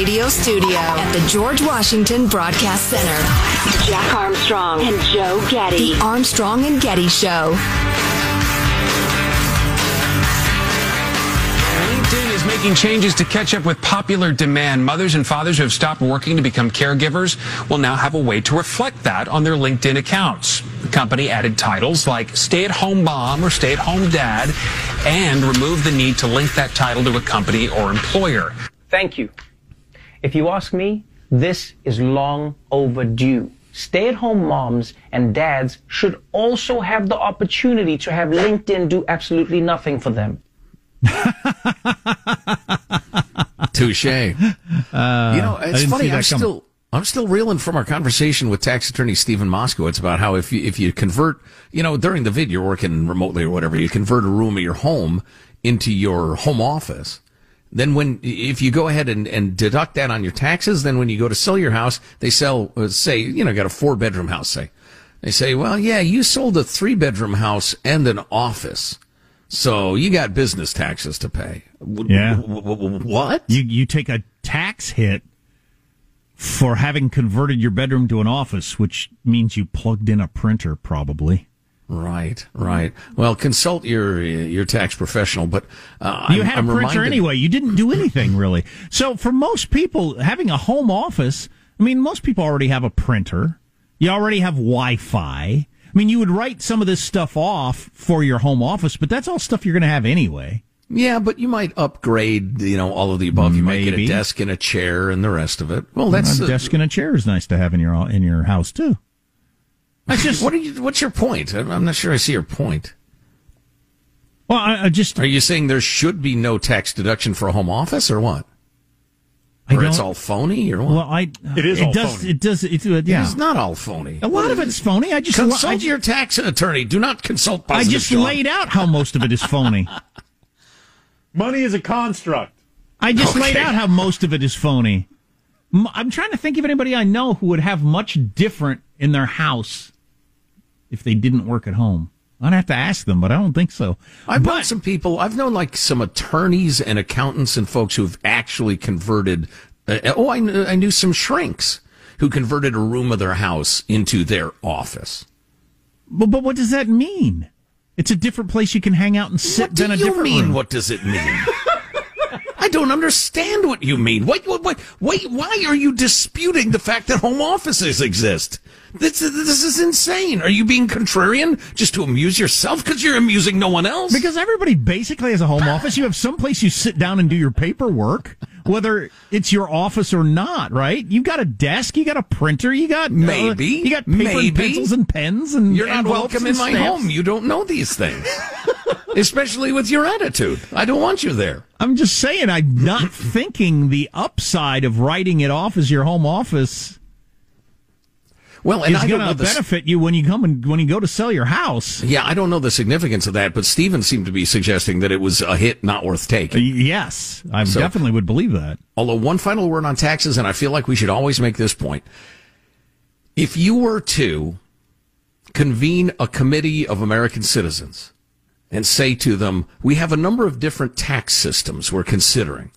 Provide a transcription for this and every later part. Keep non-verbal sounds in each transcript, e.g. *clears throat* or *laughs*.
radio studio at the George Washington Broadcast Center. Jack Armstrong and Joe Getty. The Armstrong and Getty Show. LinkedIn is making changes to catch up with popular demand. Mothers and fathers who have stopped working to become caregivers will now have a way to reflect that on their LinkedIn accounts. The company added titles like stay at home mom or stay at home dad and removed the need to link that title to a company or employer. Thank you. If you ask me, this is long overdue. Stay at home moms and dads should also have the opportunity to have LinkedIn do absolutely nothing for them. *laughs* Touche. Uh, you know, it's funny. I'm still I'm still reeling from our conversation with tax attorney Stephen Moskowitz about how if you if you convert, you know, during the vid you're working remotely or whatever, you convert a room at your home into your home office. Then when if you go ahead and, and deduct that on your taxes, then when you go to sell your house, they sell uh, say you know got a four bedroom house say. They say, well, yeah, you sold a three bedroom house and an office. So you got business taxes to pay. Yeah. What? You you take a tax hit for having converted your bedroom to an office, which means you plugged in a printer, probably. Right, right. Well, consult your your tax professional, but uh, you I'm, had a I'm printer reminded- anyway. You didn't do anything really. So for most people, having a home office, I mean, most people already have a printer. You already have Wi-Fi. I mean, you would write some of this stuff off for your home office, but that's all stuff you're going to have anyway. Yeah, but you might upgrade, you know, all of the above. You might get a desk and a chair and the rest of it. Well, that's a desk and a chair is nice to have in your in your house too. That's just what are you? What's your point? I'm I'm not sure I see your point. well, I, I just Are you saying there should be no tax deduction for a home office, or what? I Or it's all phony, or what? well, I It is it all does phony. it does it, uh, yeah. It's not all phony. A lot of it's phony. I just Consult I, your tax attorney. Do not consult. I just Sean. laid out how most of it is phony. *laughs* Money is a construct. I just laid out how most of it is phony. I'm trying to think of anybody I know who would have much different in their house if they didn't work at home. I'd have to ask them, but I don't think so. I've known some people. I've known like some attorneys and accountants and folks who've actually converted. Uh, oh, I, kn- I knew some shrinks who converted a room of their house into their office. But, but what does that mean? It's a different place you can hang out and sit What do than a you different mean? room. What does it mean? I don't understand what you mean. Wait, wait, wait, wait, why are you disputing the fact that home offices exist? This, this is insane. Are you being contrarian just to amuse yourself? Because you're amusing no one else. Because everybody basically has a home *laughs* office. You have some place you sit down and do your paperwork, whether it's your office or not, right? You got a desk, you got a printer, you got uh, Maybe. you got paper Maybe. and pencils and pens and You're not welcome in my stamps. home. You don't know these things. *laughs* Especially with your attitude. I don't want you there. I'm just saying, I'm not thinking the upside of writing it off as your home office Well, and is going know to the, benefit you when you come and when you go to sell your house. Yeah, I don't know the significance of that, but Steven seemed to be suggesting that it was a hit not worth taking. Yes, I So- definitely would believe that. Although one final word on taxes, and I feel like we should always make this point. If you were to convene a committee of American citizens and say to them, we have a number of different tax systems we're considering.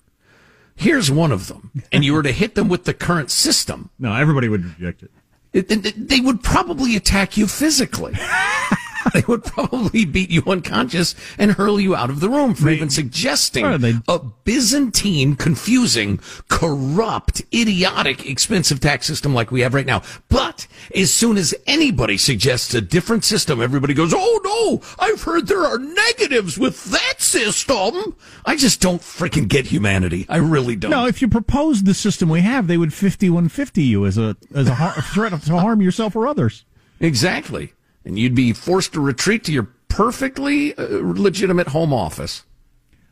Here's one of them. And you were to hit them with the current system. No, everybody would reject it. They would probably attack you physically. *laughs* they would probably beat you unconscious and hurl you out of the room for even suggesting they- a Byzantine, confusing, corrupt, idiotic, expensive tax system like we have right now. But as soon as anybody suggests a different system, everybody goes, "Oh no! I've heard there are negatives with that system." I just don't freaking get humanity. I really don't. No, if you proposed the system we have, they would 5150 you as a as a har- threat to harm yourself or others. Exactly. And you'd be forced to retreat to your perfectly uh, legitimate home office.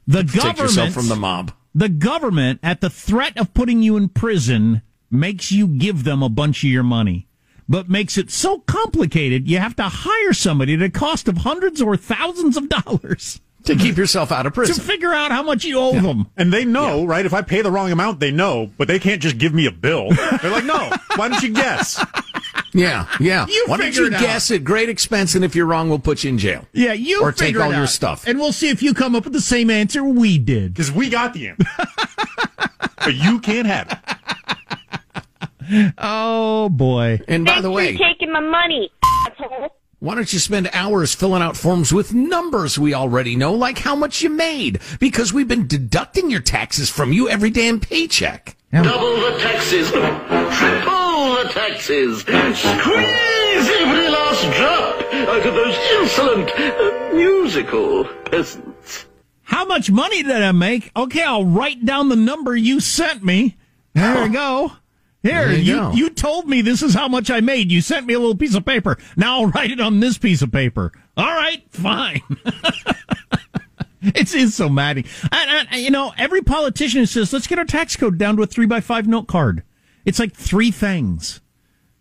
The government Protect yourself government from the mob. The government, at the threat of putting you in prison, makes you give them a bunch of your money, but makes it so complicated you have to hire somebody at a cost of hundreds or thousands of dollars *laughs* To keep yourself out of *laughs* prison. to figure out how much you owe them. And they know, right? If I pay the wrong amount, they know, but they can't just give me a bill. They're like, no, why don't you guess? Yeah, yeah. You Why don't you it out. guess at great expense, and if you're wrong, we'll put you in jail. Yeah, you Or take all your stuff. and we'll see if you come up with the same answer we did. Because we got the answer. *laughs* but you can't have it. oh boy! And by the way, taking my money. Why don't you spend hours filling out forms with numbers we already know, like how much you made? Because we've been deducting your taxes from you every damn paycheck. Yeah. Double the taxes, triple the taxes, squeeze every last drop out of those insolent uh, musical peasants. How much money did I make? Okay, I'll write down the number you sent me. There you go. Here, you, you, you, told me this is how much I made. You sent me a little piece of paper. Now I'll write it on this piece of paper. All right, fine. *laughs* *laughs* it's, it's so maddening. And, and, you know, every politician says, let's get our tax code down to a three by five note card. It's like three things.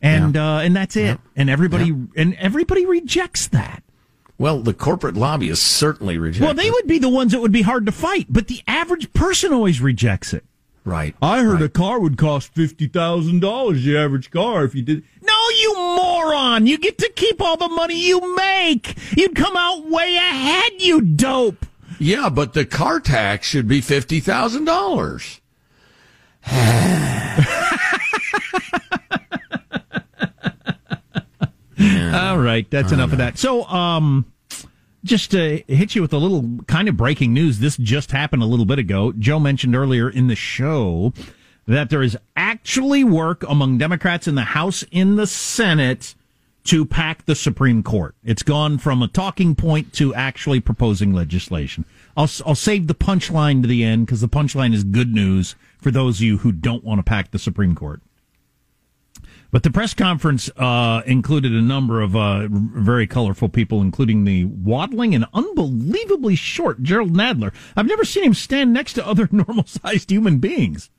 And, yeah. uh, and that's it. Yeah. And everybody, yeah. and everybody rejects that. Well, the corporate lobbyists certainly reject Well, they would be the ones that would be hard to fight, but the average person always rejects it. Right. I heard right. a car would cost fifty thousand dollars. The average car, if you did. No, you moron! You get to keep all the money you make. You'd come out way ahead. You dope. Yeah, but the car tax should be fifty thousand dollars. *laughs* All right, that's enough know. of that. So, um, just to hit you with a little kind of breaking news. This just happened a little bit ago. Joe mentioned earlier in the show that there is actually work among Democrats in the House in the Senate to pack the Supreme Court. It's gone from a talking point to actually proposing legislation. I'll, I'll save the punchline to the end because the punchline is good news for those of you who don't want to pack the Supreme Court. But the press conference uh, included a number of uh, very colorful people, including the waddling and unbelievably short Gerald Nadler. I've never seen him stand next to other *laughs* normal sized human beings.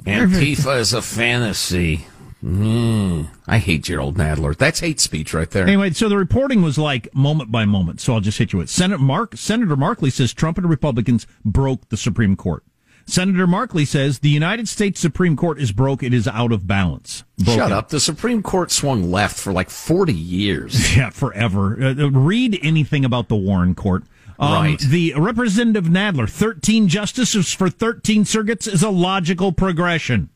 Antifa is a fantasy. Mm, I hate Gerald Nadler. That's hate speech right there. Anyway, so the reporting was like moment by moment. So I'll just hit you with Senator Mark. Senator Merkley says Trump and Republicans broke the Supreme Court. Senator Merkley says the United States Supreme Court is broke. It is out of balance. Broken. Shut up. The Supreme Court swung left for like 40 years. *laughs* Yeah, forever. Uh, uh, read anything about the Warren Court. Um, right. The Representative Nadler, 13 justices for 13 circuits is a logical progression.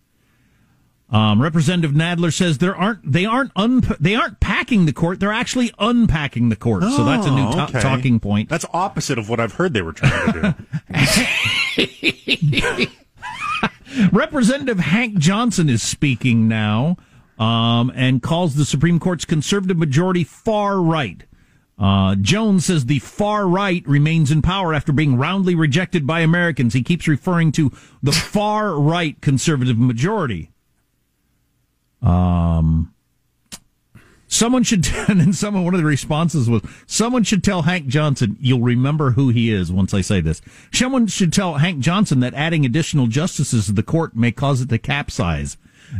Um, Representative Nadler says there aren't they aren't un, they aren't packing the court. They're actually unpacking the court. Oh, so that's a new to- okay. talking point. That's opposite of what I've heard they were trying to do. *laughs* Representative Hank Johnson is speaking now um, and calls the Supreme Court's conservative majority far right. Uh, Jones says the far right remains in power after being roundly rejected by Americans. He keeps referring to the far right conservative majority. Um, someone should, *laughs* and then someone, one of the responses was, someone should tell Hank Johnson, you'll remember who he is once I say this. Someone should tell Hank Johnson that adding additional justices to the court may cause it to capsize.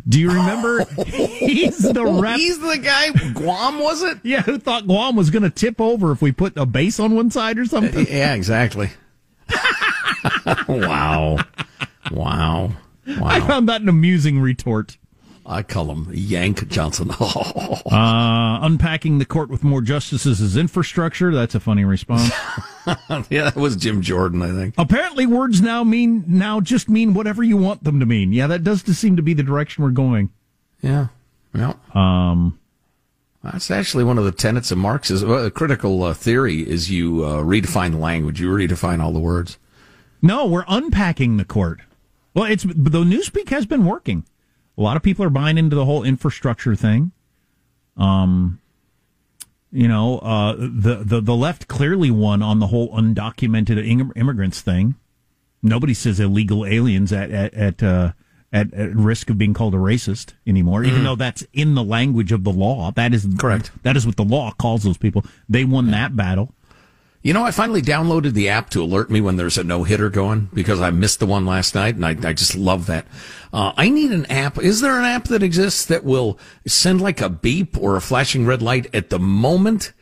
Do you remember? *laughs* he's the *laughs* rep. He's the guy. Guam was it? Yeah, who thought Guam was going to tip over if we put a base on one side or something? Yeah, exactly. wow, wow, wow! I found that an amusing retort. I call him Yank Johnson. *laughs* uh, unpacking the court with more justices is infrastructure. That's a funny response. *laughs* yeah, that was Jim Jordan, I think. Apparently, words now mean now just mean whatever you want them to mean. Yeah, that does seem to be the direction we're going. Yeah. Yeah. Um, that's actually one of the tenets of Marxism. Well, critical uh, theory is you uh, redefine the language. You redefine all the words. No, we're unpacking the court. Well, it's the newspeak has been working. A lot of people are buying into the whole infrastructure thing. Um, you know, uh, the, the, the left clearly won on the whole undocumented immigrants thing. Nobody says illegal aliens at, at, at, uh, at, at risk of being called a racist anymore, even mm. though that's in the language of the law. That is correct. That is what the law calls those people. They won that battle. You know, I finally downloaded the app to alert me when there's a no hitter going because I missed the one last night, and I, I just love that. Uh, I need an app. Is there an app that exists that will send like a beep or a flashing red light at the moment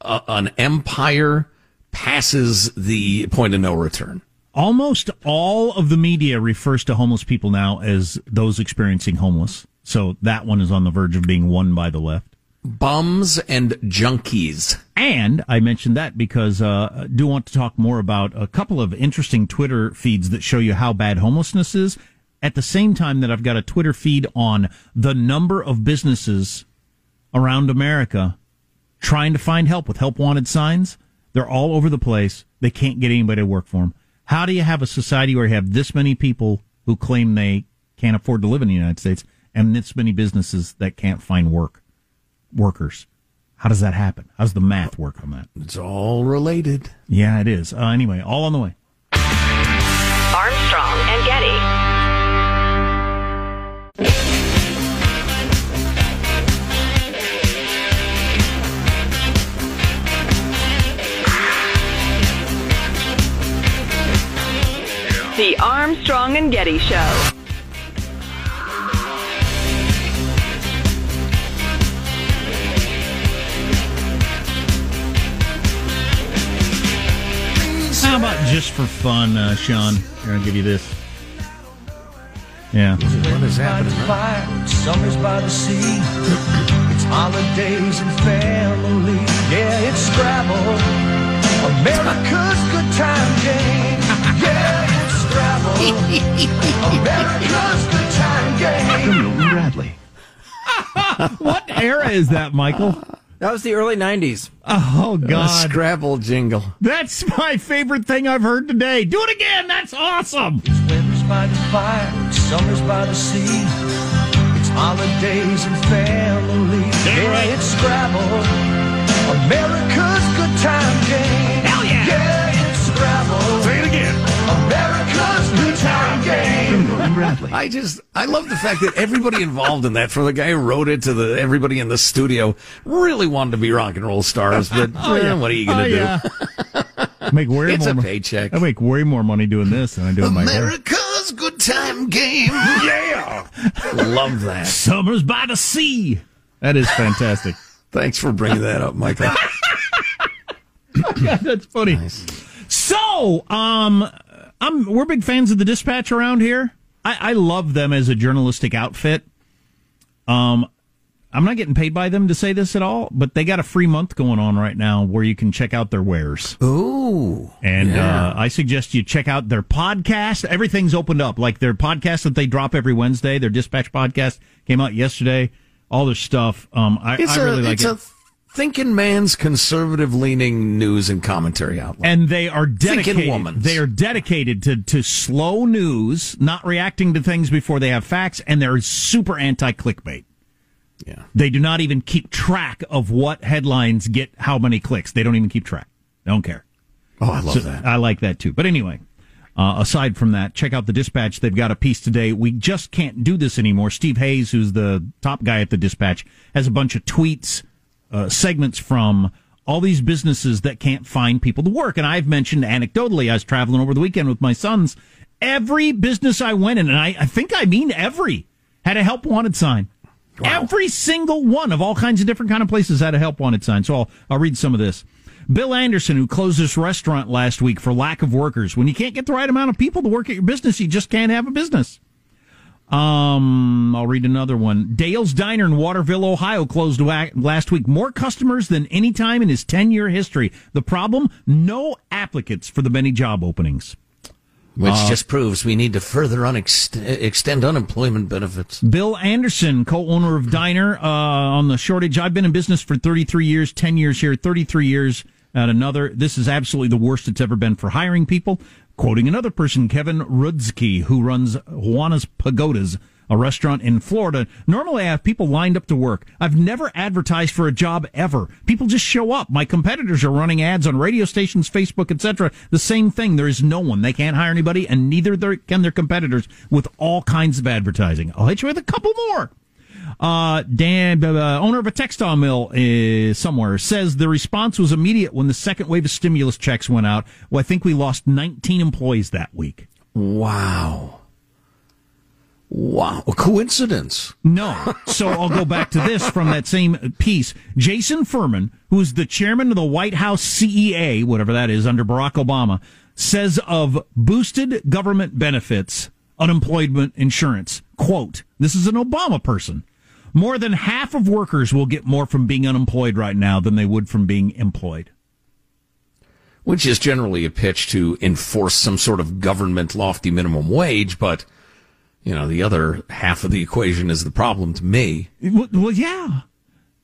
uh, an empire passes the point of no return? Almost all of the media refers to homeless people now as those experiencing homeless. So that one is on the verge of being won by the left bums and junkies. And I mentioned that because uh, I do want to talk more about a couple of interesting Twitter feeds that show you how bad homelessness is. at the same time that I've got a Twitter feed on the number of businesses around America trying to find help with help wanted signs. They're all over the place. They can't get anybody to work for them. How do you have a society where you have this many people who claim they can't afford to live in the United States and this many businesses that can't find work workers? How does that happen? How does the math work on that? It's all related. Yeah, it is. Uh, anyway, all on the way. Armstrong and Getty. The Armstrong and Getty Show. Just for fun, uh, Sean? Here, I'll give you this. Yeah. What is happening? Fire, summers by the sea. it's holidays and family. Yeah, it's Scrabble. America's good time game. Yeah, it's Scrabble. America's good time game. Milton Bradley. *laughs* what era is that, Michael? That was the early 90s. Oh, God. Scrabble jingle. That's my favorite thing I've heard today. Do it again. That's awesome. It's winters by the fire, it's summers by the sea. It's holidays and family. Yeah, it's Scrabble. Bradley. I just I love the fact that everybody involved in that, from the guy who wrote it to the everybody in the studio, really wanted to be rock and roll stars. But *laughs* Oh, eh, what are you going to Oh, do? yeah. *laughs* make way It's more a paycheck. I make way more money doing this than I do in my hair. America's good time game. *laughs* Yeah. love that. Summers by the sea. That is fantastic. Thanks for bringing that up, Michael. yeah, that's funny. So, um, I'm we're big fans of the Dispatch around here. I, I love them as a journalistic outfit. Um, I'm not getting paid by them to say this at all, but they got a free month going on right now where you can check out their wares. Ooh, And yeah. uh, I suggest you check out their podcast. Everything's opened up, like their podcast that they drop every Wednesday. Their Dispatch podcast came out yesterday. All their stuff. Um, I, it's I a really like it's it. a thinking man's conservative leaning news and commentary outlet. and they are dedicated. They are dedicated to to slow news, not reacting to things before they have facts, and they're super anti clickbait. yeah, They do not even keep track of what headlines get how many clicks. They don't even keep track. They don't care. oh, I love So that. I like that too. But anyway, uh, aside from that, check out the Dispatch. They've got a piece today. We just can't do this anymore. Steve Hayes, who's the top guy at the Dispatch, has a bunch of tweets, uh, segments from all these businesses that can't find people to work. And I've mentioned anecdotally, I was traveling over the weekend with my sons. Every business I went in, and I, I think I mean every, had a help wanted sign. Every single one of all kinds of different kind of places had a help wanted sign. So I'll, I'll read some of this. Bill Anderson, who closed this restaurant last week for lack of workers. When you can't get the right amount of people to work at your business, you just can't have a business. Um, I'll read another one. Dale's Diner in Waterville, Ohio closed last week. More customers than any time in his 10 year history. The problem? No applicants for the many job openings. Which Uh, just proves we need to further unext- extend unemployment benefits. Bill Anderson, co-owner of Diner, uh, on the shortage. I've been in business for 33 years, 10 years here, 33 years at another. This is absolutely the worst it's ever been for hiring people. Quoting another person, Kevin Rudzki, who runs Juana's Pagodas, a restaurant in Florida. Normally I have people lined up to work. I've never advertised for a job ever. People just show up. My competitors are running ads on radio stations, Facebook, etc. The same thing. There is no one. They can't hire anybody and neither can their competitors with all kinds of advertising. I'll hit you with a couple more. Uh, Dan, uh, owner of a textile mill uh, somewhere, says the response was immediate when the second wave of stimulus checks went out. Well, I think we lost 19 employees that week. Wow. Wow. A coincidence. No. So I'll go back to this from that same piece. Jason Furman, who's the chairman of the White House CEA, whatever that is, under Barack Obama, says of boosted government benefits, unemployment insurance, quote, this is an Obama person. More than half of workers will get more from being unemployed right now than they would from being employed. Which is generally a pitch to enforce some sort of government lofty minimum wage, but You know, the other half of the equation is the problem to me. Well, well yeah.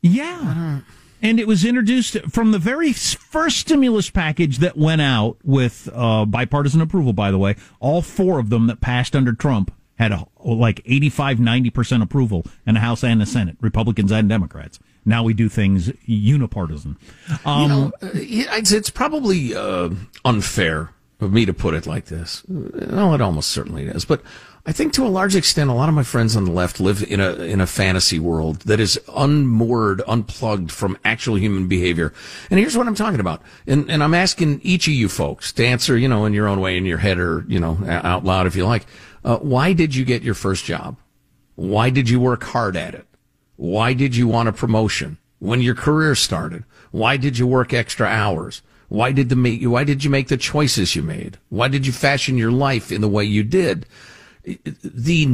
Yeah. And it was introduced from the very first stimulus package that went out with uh, bipartisan approval, by the way. All four of them that passed under Trump had a, like 85, 90% approval in the House and the Senate, Republicans and Democrats. Now we do things unipartisan. Um, you know, uh, it's, it's probably uh, unfair of me to put it like this. No, it almost certainly is. But I think to a large extent, a lot of my friends on the left live in a in a fantasy world that is unmoored, unplugged from actual human behavior. And here's what I'm talking about. And and I'm asking each of you folks to answer, you know, in your own way, in your head, or you know, out loud if you like. Uh, why did you get your first job? Why did you work hard at it? Why did you want a promotion when your career started? Why did you work extra hours? Why did the make why did you make the choices you made? Why did you fashion your life in the way you did? the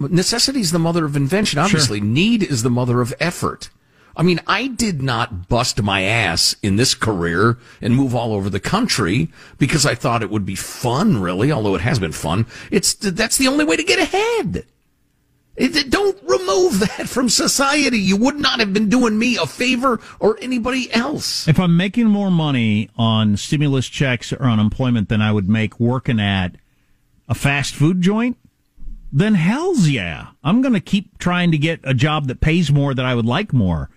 necessity is the mother of invention. Obviously, sure. need is the mother of effort. I mean, I did not bust my ass in this career and move all over the country because I thought it would be fun, really, although it has been fun. It's, that's the only way to get ahead. It, don't remove *laughs* that from society. You would not have been doing me a favor or anybody else. If I'm making more money on stimulus checks or unemployment than I would make working at a fast food joint, then hell's yeah. I'm going to keep trying to get a job that pays more that I would like more.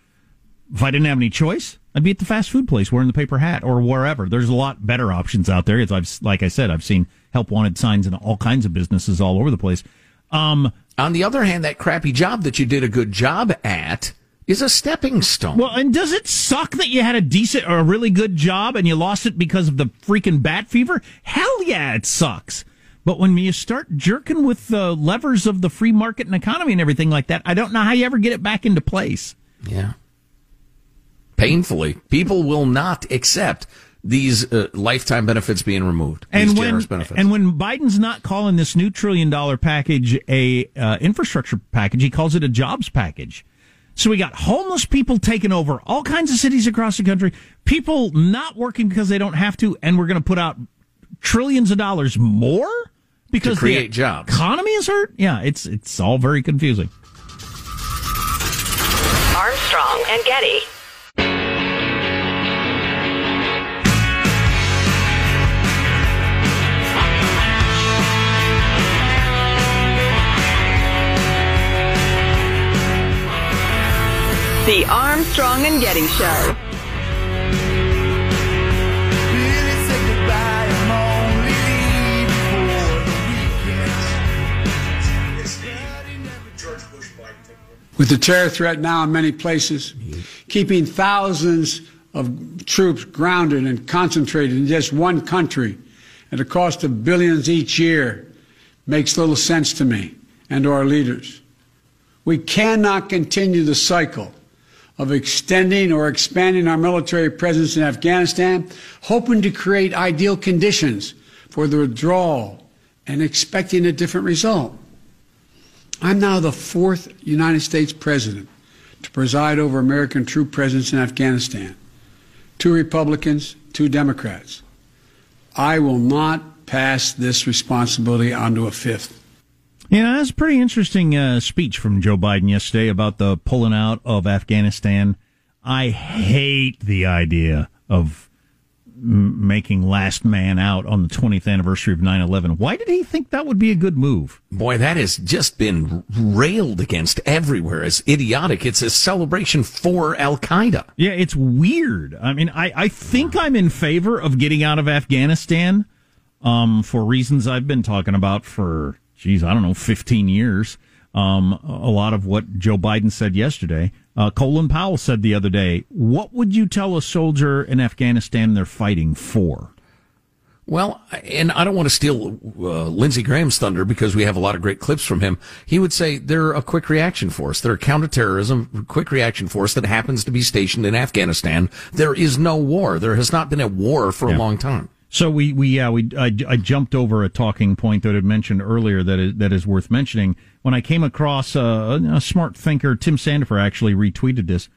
If I didn't have any choice, I'd be at the fast food place wearing the paper hat or wherever. There's a lot better options out there. As I've, like I said, I've seen help wanted signs in all kinds of businesses all over the place. Um, On the other hand, that crappy job that you did a good job at is a stepping stone. Well, and does it suck that you had a decent or a really good job and you lost it because of the freaking bat fever? Hell yeah, it sucks. But when you start jerking with the levers of the free market and economy and everything like that, I don't know how you ever get it back into place. Yeah. Painfully, people will not accept these uh, lifetime benefits being removed. And when, and when Biden's not calling this new trillion dollar package a uh, infrastructure package, he calls it a jobs package. So we got homeless people taking over all kinds of cities across the country, people not working because they don't have to, and we're going to put out trillions of dollars more because to create the jobs. Economy is hurt. Yeah, it's it's all very confusing. Armstrong and Getty. The Armstrong and Getty Show. with the terror threat now in many places, keeping thousands of troops grounded and concentrated in just one country at a cost of billions each year makes little sense to me and to our leaders. We cannot continue the cycle of extending or expanding our military presence in Afghanistan, hoping to create ideal conditions for the withdrawal and expecting a different result. I'm now the fourth United States president to preside over American troop presence in Afghanistan. Two Republicans, two Democrats. I will not pass this responsibility on to a fifth. Yeah, that's a pretty interesting uh, speech from Joe Biden yesterday about the pulling out of Afghanistan. I hate the idea of making Last Man Out on the 20th anniversary of 9 11. Why did he think that would be a good move? Boy, that has just been railed against everywhere as idiotic. It's a celebration for Al Qaeda. Yeah, it's weird. I mean, I, I think I'm in favor of getting out of Afghanistan um, for reasons I've been talking about for, geez, I don't know, 15 years. Um, a lot of what Joe Biden said yesterday. Uh, Colin Powell said the other day, "What would you tell a soldier in Afghanistan they're fighting for?" Well, and I don't want to steal uh, Lindsey Graham's thunder because we have a lot of great clips from him. He would say they're a quick reaction force. They're a counterterrorism quick reaction force that happens to be stationed in Afghanistan. There is no war. There has not been a war for yeah. a long time. So we we yeah we I, I, jumped over a talking point that I mentioned earlier that is that is worth mentioning. When I came across a, a smart thinker, Tim Sandefur actually retweeted this.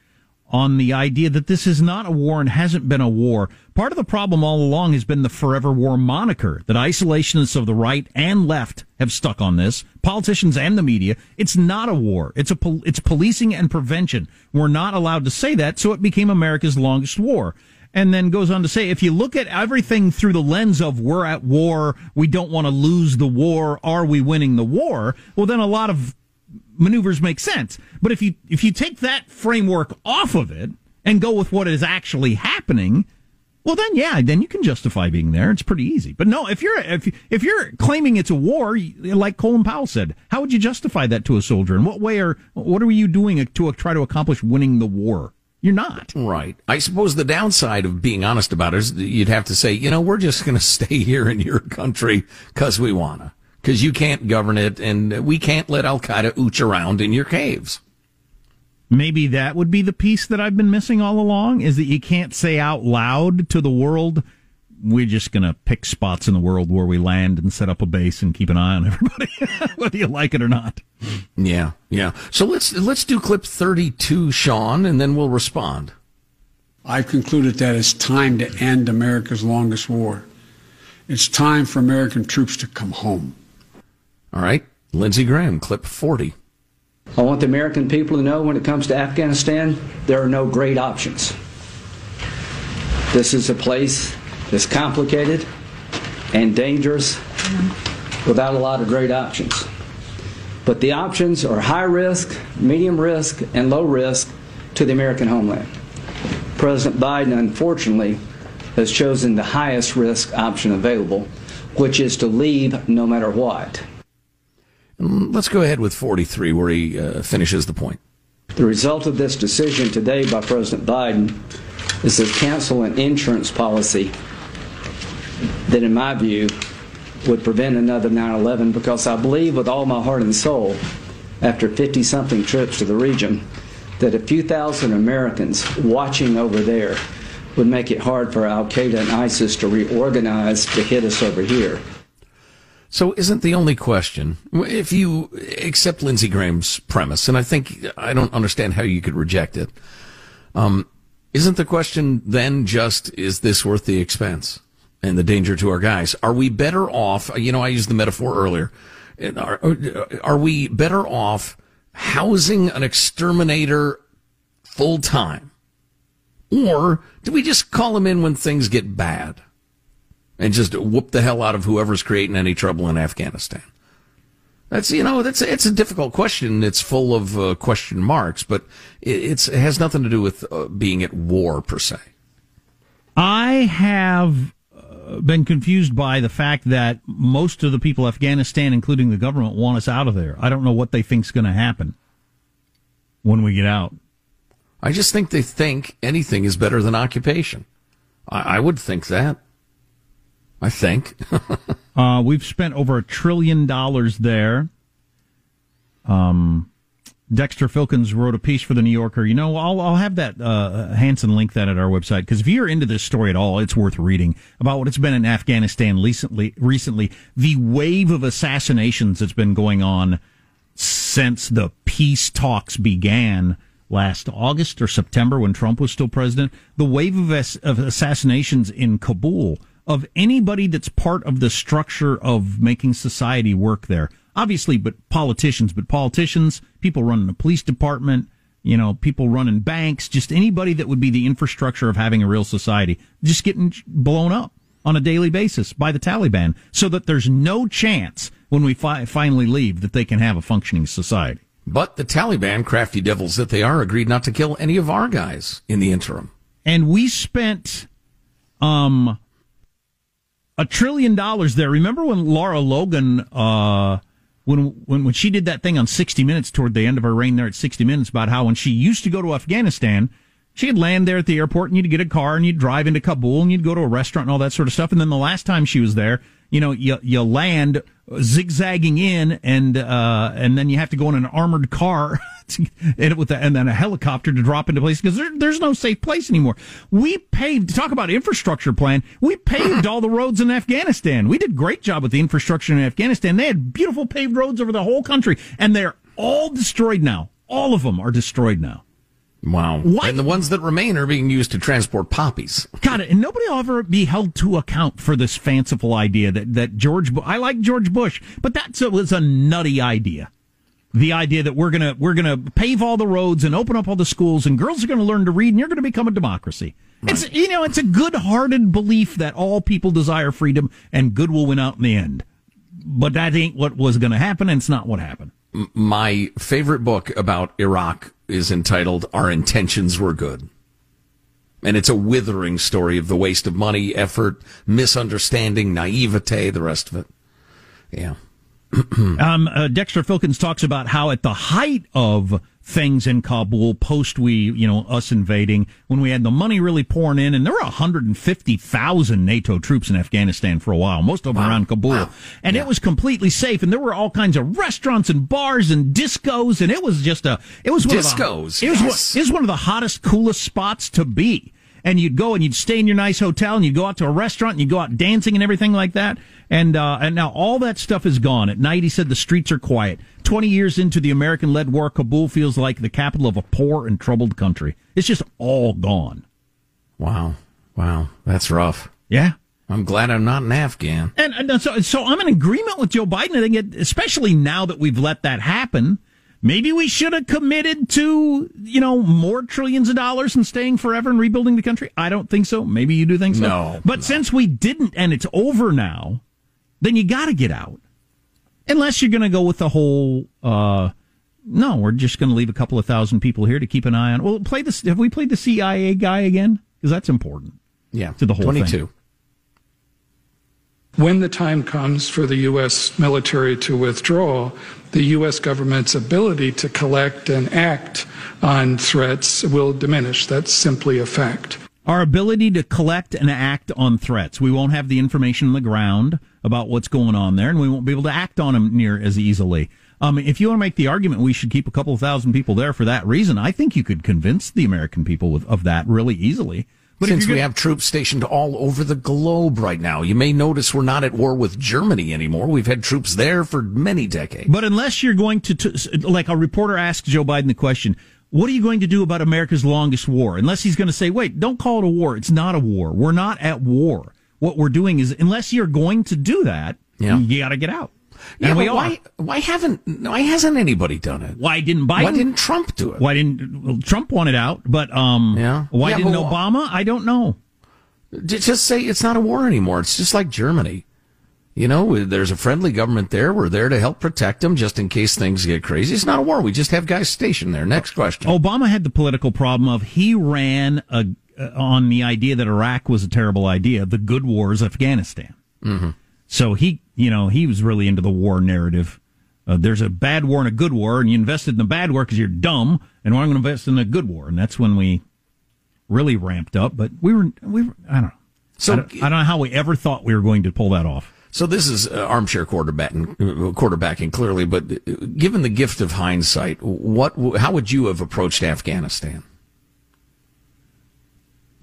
on the idea that this is not a war and hasn't been a war. Part of the problem all along has been the forever war moniker that isolationists of the right and left have stuck on this, politicians and the media. It's not a war. It's a pol- it's policing and prevention. We're not allowed to say that, so it became America's longest war. And then goes on to say, if you look at everything through the lens of we're at war, we don't want to lose the war, are we winning the war? Well, then a lot of maneuvers make sense. But if you if you take that framework off of it and go with what is actually happening, well then yeah, then you can justify being there. It's pretty easy. But no, if you're if if you're claiming it's a war, like Colin Powell said, how would you justify that to a soldier? In what way are what are you doing to try to accomplish winning the war? You're not. Right. I suppose the downside of being honest about it is you'd have to say, you know, we're just going *laughs* to stay here in your country because we want to because you can't govern it, and we can't let Al Qaeda ooch around in your caves. Maybe that would be the piece that I've been missing all along is that you can't say out loud to the world, we're just going to pick spots in the world where we land and set up a base and keep an eye on everybody, *laughs* whether you like it or not. Yeah, yeah. So let's let's do clip 32, Sean, and then we'll respond. I've concluded that it's time to end America's longest war. It's time for American troops to come home. All right. Lindsey Graham, clip 40. I want the American people to know when it comes to Afghanistan, there are no great options. This is a place that's complicated and dangerous without a lot of great options. But the options are high risk, medium risk, and low risk to the American homeland. President Biden, unfortunately, has chosen the highest risk option available, which is to leave no matter what. Let's go ahead with 43, where he uh, finishes the point. The result of this decision today by President Biden is to cancel an insurance policy that, in my view, would prevent another 9 11 because I believe with all my heart and soul, after 50 something trips to the region, that a few thousand Americans watching over there would make it hard for Al Qaeda and ISIS to reorganize to hit us over here. So isn't the only question, if you accept Lindsey Graham's premise, and I think I don't understand how you could reject it, um, isn't the question then just, is this worth the expense and the danger to our guys? Are we better off, you know, I used the metaphor earlier, are, are we better off housing an exterminator full time? Or do we just call him in when things get bad? and just whoop the hell out of whoever's creating any trouble in Afghanistan? That's you know that's it's a difficult question. It's full of uh, question marks, but it, it has nothing to do with uh, being at war per se. I have been confused by the fact that most of the people Afghanistan, including the government, want us out of there. I don't know what they think's going to happen when we get out. I just think they think anything is better than occupation. I, I would think that. I think. *laughs* uh, we've spent over a trillion dollars there. Um, Dexter Filkins wrote a piece for the New Yorker. You know, I'll, I'll have that, uh, Hanson link that at our website because if you're into this story at all, it's worth reading about what it's been in Afghanistan recently, recently, the wave of assassinations that's been going on since the peace talks began last August or September when Trump was still president. The wave of, of assassinations in Kabul of anybody that's part of the structure of making society work there. Obviously, but politicians, but politicians, people running a police department, you know, people running banks, just anybody that would be the infrastructure of having a real society, just getting blown up on a daily basis by the Taliban so that there's no chance when we fi- finally leave that they can have a functioning society. But the Taliban, crafty devils that they are, agreed not to kill any of our guys in the interim. And we spent, um, a trillion dollars there. Remember when Lara Logan, uh, when, when, when she did that thing on 60 Minutes toward the end of her reign there at 60 Minutes about how when she used to go to Afghanistan, she'd land there at the airport and you'd get a car and you'd drive into Kabul and you'd go to a restaurant and all that sort of stuff. And then the last time she was there, you know, you, you land zigzagging in and, uh, and then you have to go in an armored car *laughs* *laughs* and with the, and then a helicopter to drop into place because there, there's no safe place anymore. We paved, talk about infrastructure plan. We paved all the roads in Afghanistan. We did great job with the infrastructure in Afghanistan. They had beautiful paved roads over the whole country and they're all destroyed now. All of them are destroyed now. Wow. Why? And the ones that remain are being used to transport poppies. Got it. And nobody will ever be held to account for this fanciful idea that, that George, I like George Bush, but that was a nutty idea. The idea that we're gonna we're gonna pave all the roads and open up all the schools and girls are gonna learn to read and you're gonna become a democracy. Right. It's you know it's a good-hearted belief that all people desire freedom and good will win out in the end. But that ain't what was going to happen, and it's not what happened. My favorite book about Iraq is entitled Our Intentions Were Good. And it's a withering story of the waste of money, effort, misunderstanding, naivete, the rest of it. Yeah. *clears throat* um, uh, Dexter Filkins talks about how at the height of things in Kabul post we, you know, us invading, when we had the money really pouring in, and there were 150,000 NATO troops in Afghanistan for a while, most of them wow. around Kabul. Wow. And yeah. it was completely safe, and there were all kinds of restaurants and bars and discos, and it was just a, it was one discos. Of the, it, was, it was one of the hottest, coolest spots to be and you'd go and you'd stay in your nice hotel and you'd go out to a restaurant and you'd go out dancing and everything like that. And uh, and now all that stuff is gone. At night, he said the streets are quiet. Twenty years into the American-led war, Kabul feels like the capital of a poor and troubled country. It's just all gone. Wow, wow, that's rough. Yeah. I'm glad I'm not an Afghan. And, and so, so I'm in agreement with Joe Biden. I think, it, especially now that we've let that happen, maybe we should have committed to, you know, more trillions of dollars and staying forever and rebuilding the country. I don't think so. Maybe you do think so. No. But no. since we didn't and it's over now, then you got to get out. Unless you're going to go with the whole, uh, no, we're just going to leave a couple of thousand people here to keep an eye on. Well, play this. Have we played the CIA guy again? Because that's important. Yeah. To the whole 22. Thing. When the time comes for the U.S. military to withdraw, the U.S. government's ability to collect and act on threats will diminish. That's simply a fact. Our ability to collect and act on threats. We won't have the information on the ground about what's going on there, and we won't be able to act on them near as easily. Um, if you want to make the argument we should keep a couple thousand people there for that reason, I think you could convince the American people with, of that really easily. But Since we have troops stationed all over the globe right now, you may notice we're not at war with Germany anymore. We've had troops there for many decades. But unless you're going to, like a reporter asked Joe Biden the question, what are you going to do about America's longest war? Unless he's going to say, wait, don't call it a war. It's not a war. We're not at war. What we're doing is, unless you're going to do that, yeah. you got to get out. Yeah, and we why, why haven't why hasn't anybody done it? Why didn't Biden? Why didn't Trump do it? Why didn't well, Trump it out? But um, yeah. why yeah, didn't Obama? I don't know. Just say it's not a war anymore. It's just like Germany. You know, there's a friendly government there. We're there to help protect them just in case things get crazy. It's not a war. We just have guys stationed there. Next question. Obama had the political problem of he ran a, uh, on the idea that Iraq was a terrible idea. The good war is Afghanistan. Mm-hmm. So he, you know, he was really into the war narrative. Uh, there's a bad war and a good war, and you invested in the bad war because you're dumb, and well, I'm going to invest in a good war, and that's when we really ramped up. But we were, we were, I don't know. So I don't, I don't know how we ever thought we were going to pull that off. So this is uh, armchair quarterbacking, quarterbacking clearly, but uh, given the gift of hindsight, what, how would you have approached Afghanistan?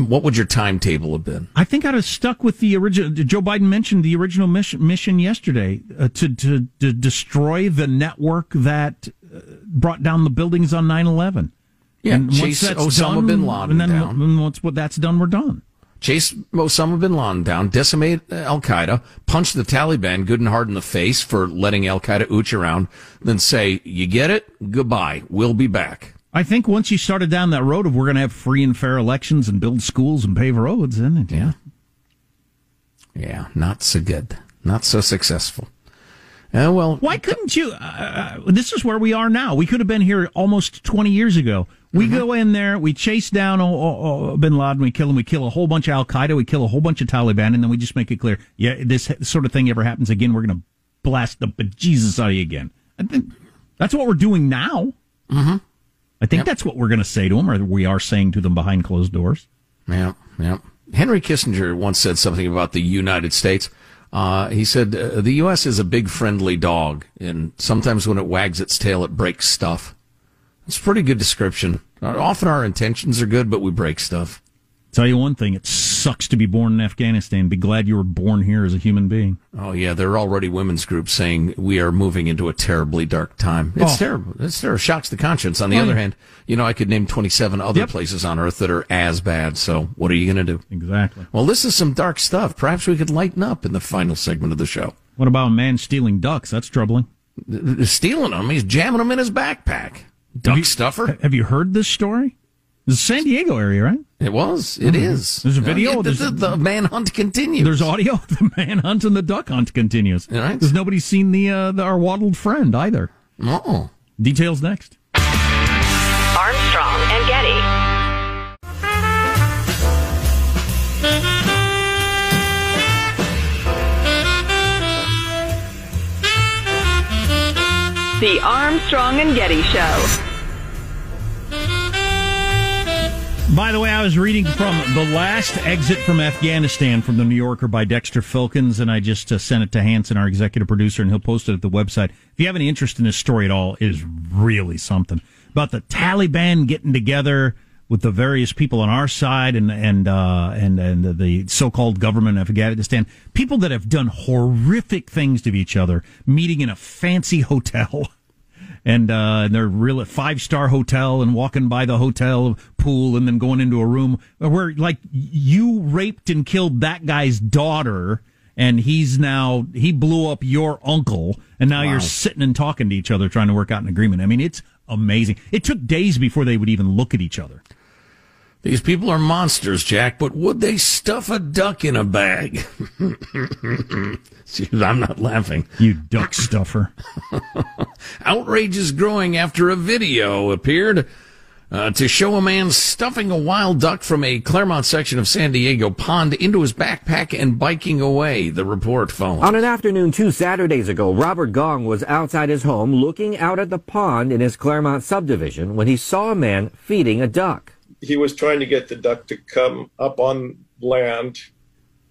What would your timetable have been? I think I'd have stuck with the original. Joe Biden mentioned the original mission, mission yesterday uh, to, to, to destroy the network that uh, brought down the buildings on 9 11. Yeah, and chase Osama done, bin Laden and then down. once what that's done, we're done. Chase Osama bin Laden down, decimate Al Qaeda, punch the Taliban good and hard in the face for letting Al Qaeda ooch around, then say, "You get it? Goodbye. We'll be back." I think once you started down that road of we're going to have free and fair elections and build schools and pave roads, then it, yeah, yeah, not so good, not so successful. Uh, well, why couldn't you? Uh, uh, this is where we are now. We could have been here almost 20 years ago. We mm-hmm. go in there, we chase down oh, oh, oh, Bin Laden, we kill him, we kill a whole bunch of Al Qaeda, we kill a whole bunch of Taliban, and then we just make it clear, yeah, this sort of thing ever happens again, we're going to blast the bejesus out of you again. I think that's what we're doing now. Mm-hmm. I think yep. that's what we're going to say to them, or we are saying to them behind closed doors. Yeah, yeah. Henry Kissinger once said something about the United States. Uh, he said, uh, the U.S. is a big friendly dog, and sometimes when it wags its tail, it breaks stuff. It's a pretty good description. Often our intentions are good, but we break stuff. Tell you one thing, it sucks to be born in Afghanistan. Be glad you were born here as a human being. Oh yeah, there are already women's groups saying we are moving into a terribly dark time. It's Oh. terrible. It's terrible. Shocks the conscience. On the Oh, other yeah. hand, you know, I could name 27 other Yep. places on earth that are as bad. So what are you going to do? Exactly. Well, this is some dark stuff. Perhaps we could lighten up in the final segment of the show. What about a man stealing ducks? That's troubling. Stealing them. He's jamming them in his backpack. Duck stuffer. Have you heard this story? It's San Diego area, right? It was. It Mhm. is. There's a video. Uh, the, there's, the, the manhunt continues. there's audio. The *laughs* manhunt and the duck hunt continues. Right. There's nobody's seen the, uh, the our waddled friend either. Oh. Details next. Armstrong and Getty. The Armstrong and Getty Show. By the way, I was reading from The Last Exit from Afghanistan from the New Yorker by Dexter Filkins, and I just uh, sent it to Hanson, our executive producer, and he'll post it at the website. If you have any interest in this story at all, it is really something. About the Taliban getting together with the various people on our side and and uh, and and the so-called government of Afghanistan, people that have done horrific things to each other, meeting in a fancy hotel. *laughs* and uh, and they're real at five star hotel and walking by the hotel pool and then going into a room where like you raped and killed that guy's daughter and he's now he blew up your uncle and now Wow. you're sitting and talking to each other trying to work out an agreement. I mean, it's amazing. It took days before they would even look at each other. These people are monsters, Jack, but would they stuff a duck in a bag? *laughs* See, I'm not laughing. You duck stuffer. *laughs* Outrage is growing after a video appeared uh, to show a man stuffing a wild duck from a Clairemont section of San Diego pond into his backpack and biking away. The report follows. On an afternoon two Saturdays ago, Robert Gong was outside his home looking out at the pond in his Clairemont subdivision when he saw a man feeding a duck. He was trying to get the duck to come up on land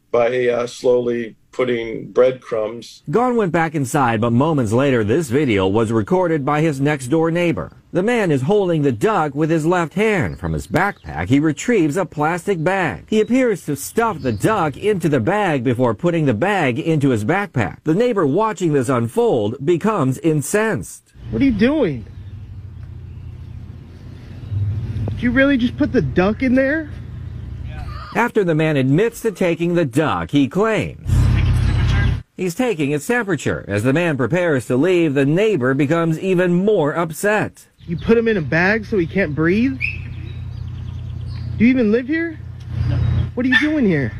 by uh, slowly putting breadcrumbs. Gong went back inside, but moments later, this video was recorded by his next door neighbor. The man is holding the duck with his left hand. From his backpack, he retrieves a plastic bag. He appears to stuff the duck into the bag before putting the bag into his backpack. The neighbor watching this unfold becomes incensed. What are you doing? Did you really just put the duck in there? After the man admits to taking the duck, he claims he's taking its temperature. As the man prepares to leave, the neighbor becomes even more upset. You put him in a bag so he can't breathe? Do you even live here? No. What are you doing here?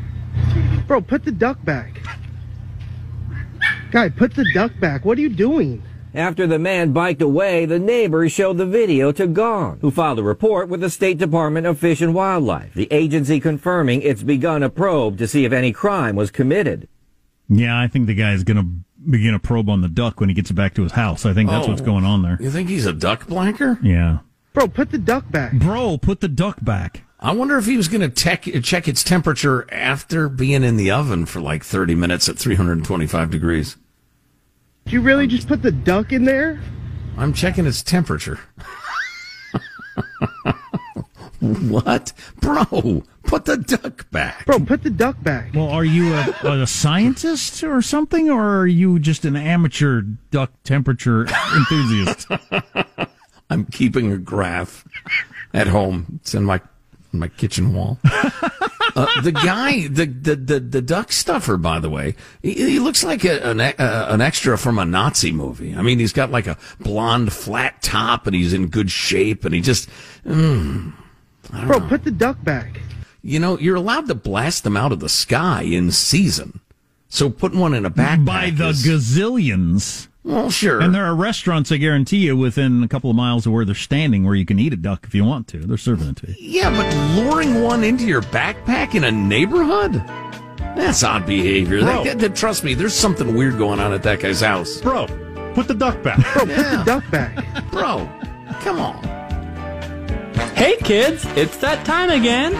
Bro, put the duck back. Guy, put the duck back. What are you doing? After the man biked away, the neighbors showed the video to Gong, who filed a report with the State Department of Fish and Wildlife, the agency confirming it's begun a probe to see if any crime was committed. Yeah, I think the guy's going to begin a probe on the duck when he gets back to his house. I think that's Oh. what's going on there. You think he's a duck blanker? Yeah. Bro, put the duck back. Bro, put the duck back. I wonder if he was going to check its temperature after being in the oven for like 30 minutes at 325 degrees. Did you really just put the duck in there? I'm checking its temperature. *laughs* what? Bro, put the duck back. Bro, put the duck back. Well, are you a, a scientist or something, or are you just an amateur duck temperature enthusiast? *laughs* I'm keeping a graph at home. It's in my in my kitchen wall. *laughs* uh, the guy, the, the the the duck stuffer, by the way, he, he looks like a, an e- uh, an extra from a Nazi movie. I mean, he's got like a blonde flat top, and he's in good shape, and he just. Mm, Bro, know. put the duck back. You know, you're allowed to blast them out of the sky in season. So putting one in a backpack By the is- gazillions. Well, sure. And there are restaurants, I guarantee you, within a couple of miles of where they're standing where you can eat a duck if you want to. They're serving it to you. Yeah, but luring one into your backpack in a neighborhood? That's odd behavior. Bro. That- that- trust me, there's something weird going on at that guy's house. Bro, put the duck back. Bro, put the duck back. Bro, come on. Hey kids, it's that time again.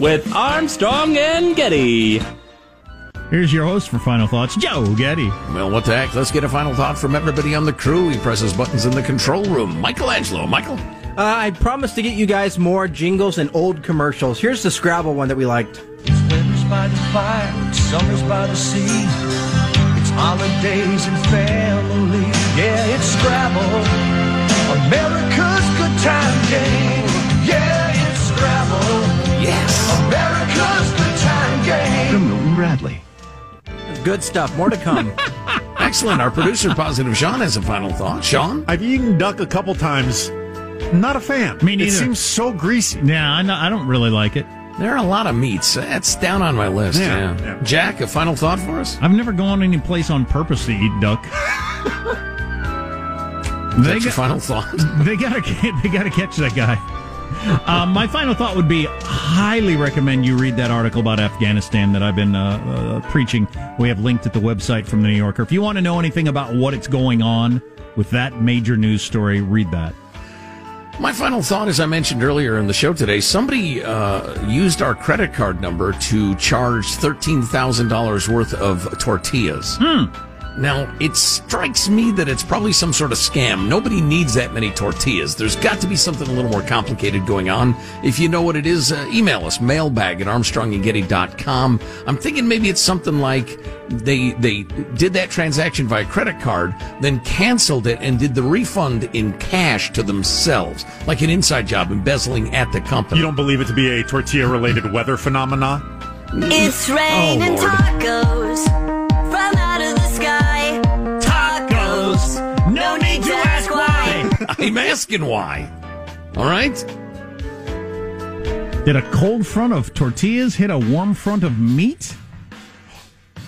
With Armstrong and Getty. Here's your host for Final Thoughts, Joe Getty. Well, what the heck? Let's get a final thought from everybody on the crew. He presses buttons in the control room. Michelangelo. Michael? Uh, I promised to get you guys more jingles and old commercials. Here's the Scrabble one that we liked. It's winters by the fire, it's summers by the sea. It's holidays and family. Yeah, it's Scrabble. America's good time game. Yeah, it's Scrabble. Yes. America's good time game. From Milton Bradley. Good stuff. More to come. *laughs* Excellent. Our producer, Positive Sean, has a final thought. Sean? I've eaten duck a couple times. Not a fan. Me neither. It seems so greasy. Yeah, I, know, I don't really like it. There are a lot of meats. That's down on my list. Yeah, Yeah. yeah. Jack, a final thought for us? I've never gone any place on purpose to eat duck. *laughs* That's your final thought? *laughs* They gotta they gotta catch that guy. Um, my final thought would be highly recommend you read that article about Afghanistan that I've been uh, uh, preaching. We have linked at the website from the New Yorker. If you want to know anything about what it's going on with that major news story, read that. My final thought, as I mentioned earlier in the show today, somebody uh, used our credit card number to charge $13,000 worth of tortillas. Now, it strikes me that it's probably some sort of scam. Nobody needs that many tortillas. There's got to be something a little more complicated going on. If you know what it is, uh, email us, mailbag at armstrongandgetty.com. I'm thinking maybe it's something like they, they did that transaction via credit card, then canceled it and did the refund in cash to themselves. Like an inside job, embezzling at the company. You don't believe it to be a tortilla related weather phenomena? It's raining Oh, Lord. tacos *laughs* I'm asking why. All right? Did a cold front of tortillas hit a warm front of meat?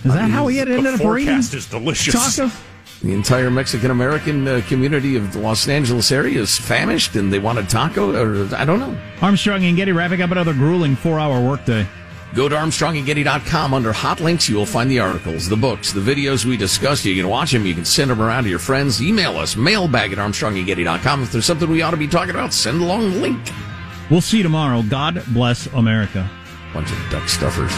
Is that how he had ended up forecast is delicious. tacos? The entire Mexican American uh, community of the Los Angeles area is famished and they want a taco, or I don't know. Armstrong and Getty wrapping up another grueling four-hour workday. Go to ArmstrongandGetty.com. Under hot links, you will find the articles, the books, the videos we discussed. You can watch them. You can send them around to your friends. Email us, mailbag at ArmstrongandGetty.com. If there's something we ought to be talking about, send along the link. We'll see you tomorrow. God bless America. Bunch of duck stuffers.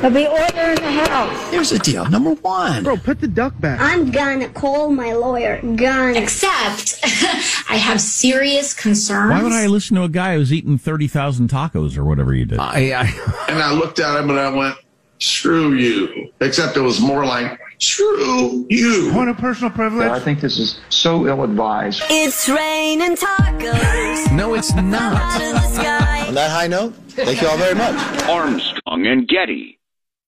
There'll be order in the house. Here's the deal. Number one. Bro, put the duck back. I'm gonna call my lawyer. Gonna. Except, *laughs* I have serious concerns. Why would I listen to a guy who's eating 30,000 tacos or whatever you did? I, I, And I looked at him and I went, screw you. Except it was more like, screw you. Point of personal privilege. I think this is so ill advised. It's raining tacos no, it's not. out of the sky. On that high note, thank you all very much. Armstrong and Getty.